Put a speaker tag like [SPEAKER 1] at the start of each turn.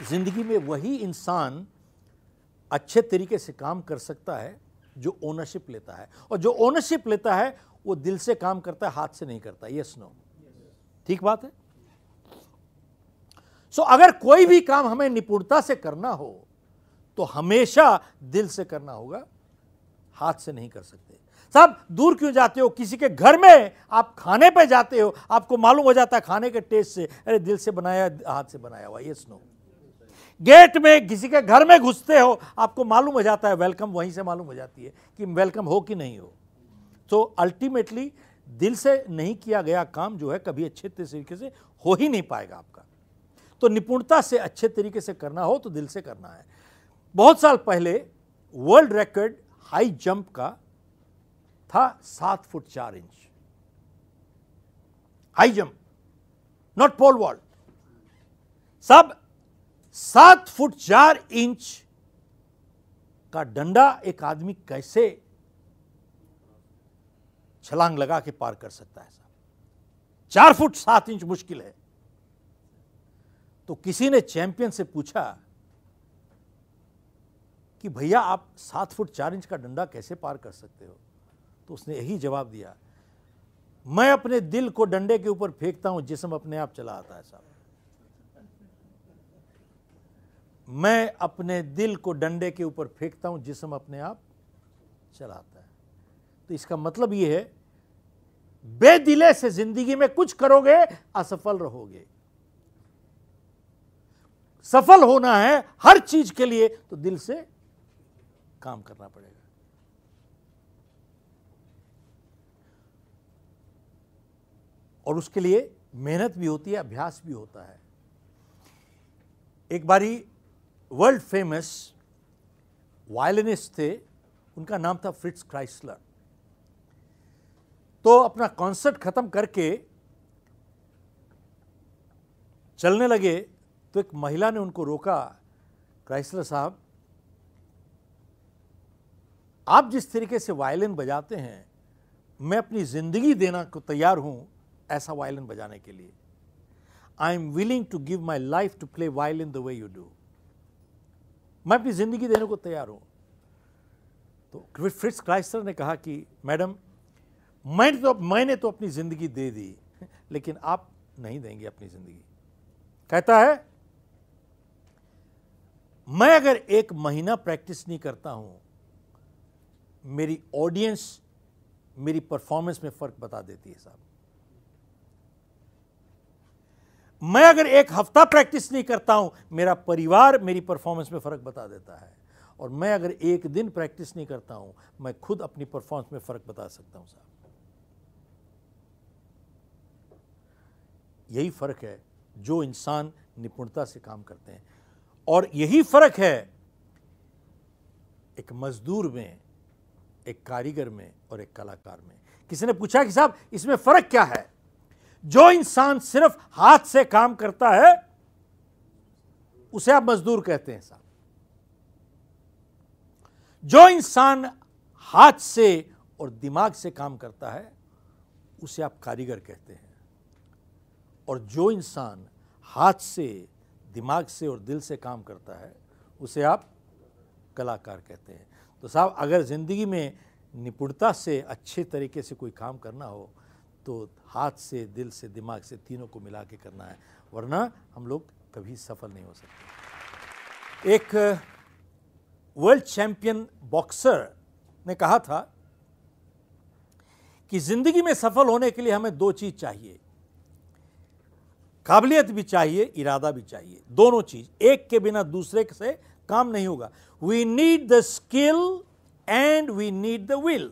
[SPEAKER 1] ज़िंदगी में वही इंसान अच्छे तरीके से काम कर सकता है जो ओनरशिप लेता है। और जो ओनरशिप लेता है वो दिल से काम करता है हाथ से नहीं करता। यस नो ठीक बात है? सो so, अगर कोई भी काम हमें निपुणता से करना हो तो हमेशा दिल से करना होगा हाथ से नहीं कर सकते। साहब दूर क्यों जाते हो? किसी के घर में आप खाने पे जाते हो आपको मालूम हो जाता है खाने के टेस्ट से अरे दिल से बनाया हाथ से बनाया हुआ ये स्नो गेट में, किसी के घर में घुसते हो, आपको मालूम हो जाता है, वेलकम वहीं से मालूम हो जाती है कि वेलकम हो कि नहीं हो। तो अल्टीमेटली दिल से नहीं किया गया काम जो है कभी अच्छे तरीके से हो ही नहीं पाएगा आपका। तो निपुणता से अच्छे तरीके से करना हो तो दिल से करना है। बहुत साल पहले वर्ल्ड रिकॉर्ड हाई जंप का था सात फुट चार inch. High jump, not pole vault सब सात फुट चार इंच का डंडा एक आदमी कैसे छलांग लगा के पार कर सकता है साहब? चार फुट सात इंच मुश्किल है। तो किसी ने चैंपियन से पूछा कि भैया आप सात फुट चार इंच का डंडा कैसे पार कर सकते हो? तो उसने यही जवाब दिया, मैं अपने दिल को डंडे के ऊपर फेंकता हूँ, जिसम अपने आप चला आता है साहब। मैं अपने दिल को डंडे के ऊपर फेंकता हूँ, जिसम अपने आप चलाता है। तो इसका मतलब यह है, बेदिले से ज़िंदगी में कुछ करोगे, असफल रहोगे। सफल होना है हर चीज़ के लिए तो दिल से काम करना पड़ेगा। और उसके लिए मेहनत भी होती है, अभ्यास भी होता है। एक बारी वर्ल्ड फ़ेमस वायलिनिस्ट थे, उनका नाम था फ्रिट्स क्राइसलर तो अपना कॉन्सर्ट खत्म करके चलने लगे तो एक महिला ने उनको रोका क्राइसलर साहब। आप जिस तरीके से वायलिन बजाते हैं, मैं अपनी ज़िंदगी देना को तैयार हूँ ऐसा वायलिन बजाने के लिए। I am willing to give my life to play violin the way you do मैं अपनी ज़िंदगी देने को तैयार हूँ। तो फ्रिट्स क्राइस्टर ने कहा कि, मैडम, मैंने तो मैंने तो अपनी ज़िंदगी दे दी, लेकिन आप नहीं देंगे अपनी ज़िंदगी। कहता है, मैं अगर एक महीना प्रैक्टिस नहीं करता हूँ, मेरी ऑडियंस मेरी परफॉर्मेंस में फ़र्क बता देती है साहब। मैं अगर एक हफ़्ता प्रैक्टिस नहीं करता हूँ, मेरा परिवार मेरी परफॉर्मेंस में फ़र्क बता देता है। और मैं अगर एक दिन प्रैक्टिस नहीं करता हूँ, मैं खुद अपनी परफॉर्मेंस में फ़र्क बता सकता हूँ, साहब। यही फ़र्क है जो इंसान निपुणता से काम करते हैं। और यही फ़र्क है एक मजदूर में, एक कारीगर में और एक कलाकार में। किसी ने पूछा कि साहब, इसमें फ़र्क क्या है? जो इंसान सिर्फ़ हाथ से काम करता है, उसे आप मजदूर कहते हैं साहब। जो इंसान हाथ से और दिमाग से काम करता है, उसे आप कारीगर कहते हैं। और जो इंसान हाथ से, दिमाग से और दिल से काम करता है, उसे आप कलाकार कहते हैं। तो साहब, अगर ज़िंदगी में निपुणता से अच्छे तरीके से कोई काम करना हो तो हाथ से, दिल से, दिमाग से तीनों को मिला के करना है। वरना हम लोग कभी सफल नहीं हो सकते। एक वर्ल्ड चैंपियन बॉक्सर ने कहा था कि ज़िंदगी में सफल होने के लिए हमें दो चीज़ चाहिए। काबिलियत भी चाहिए, इरादा भी चाहिए। दोनों चीज़, एक के बिना दूसरे से काम नहीं होगा। We need the skill and we need the will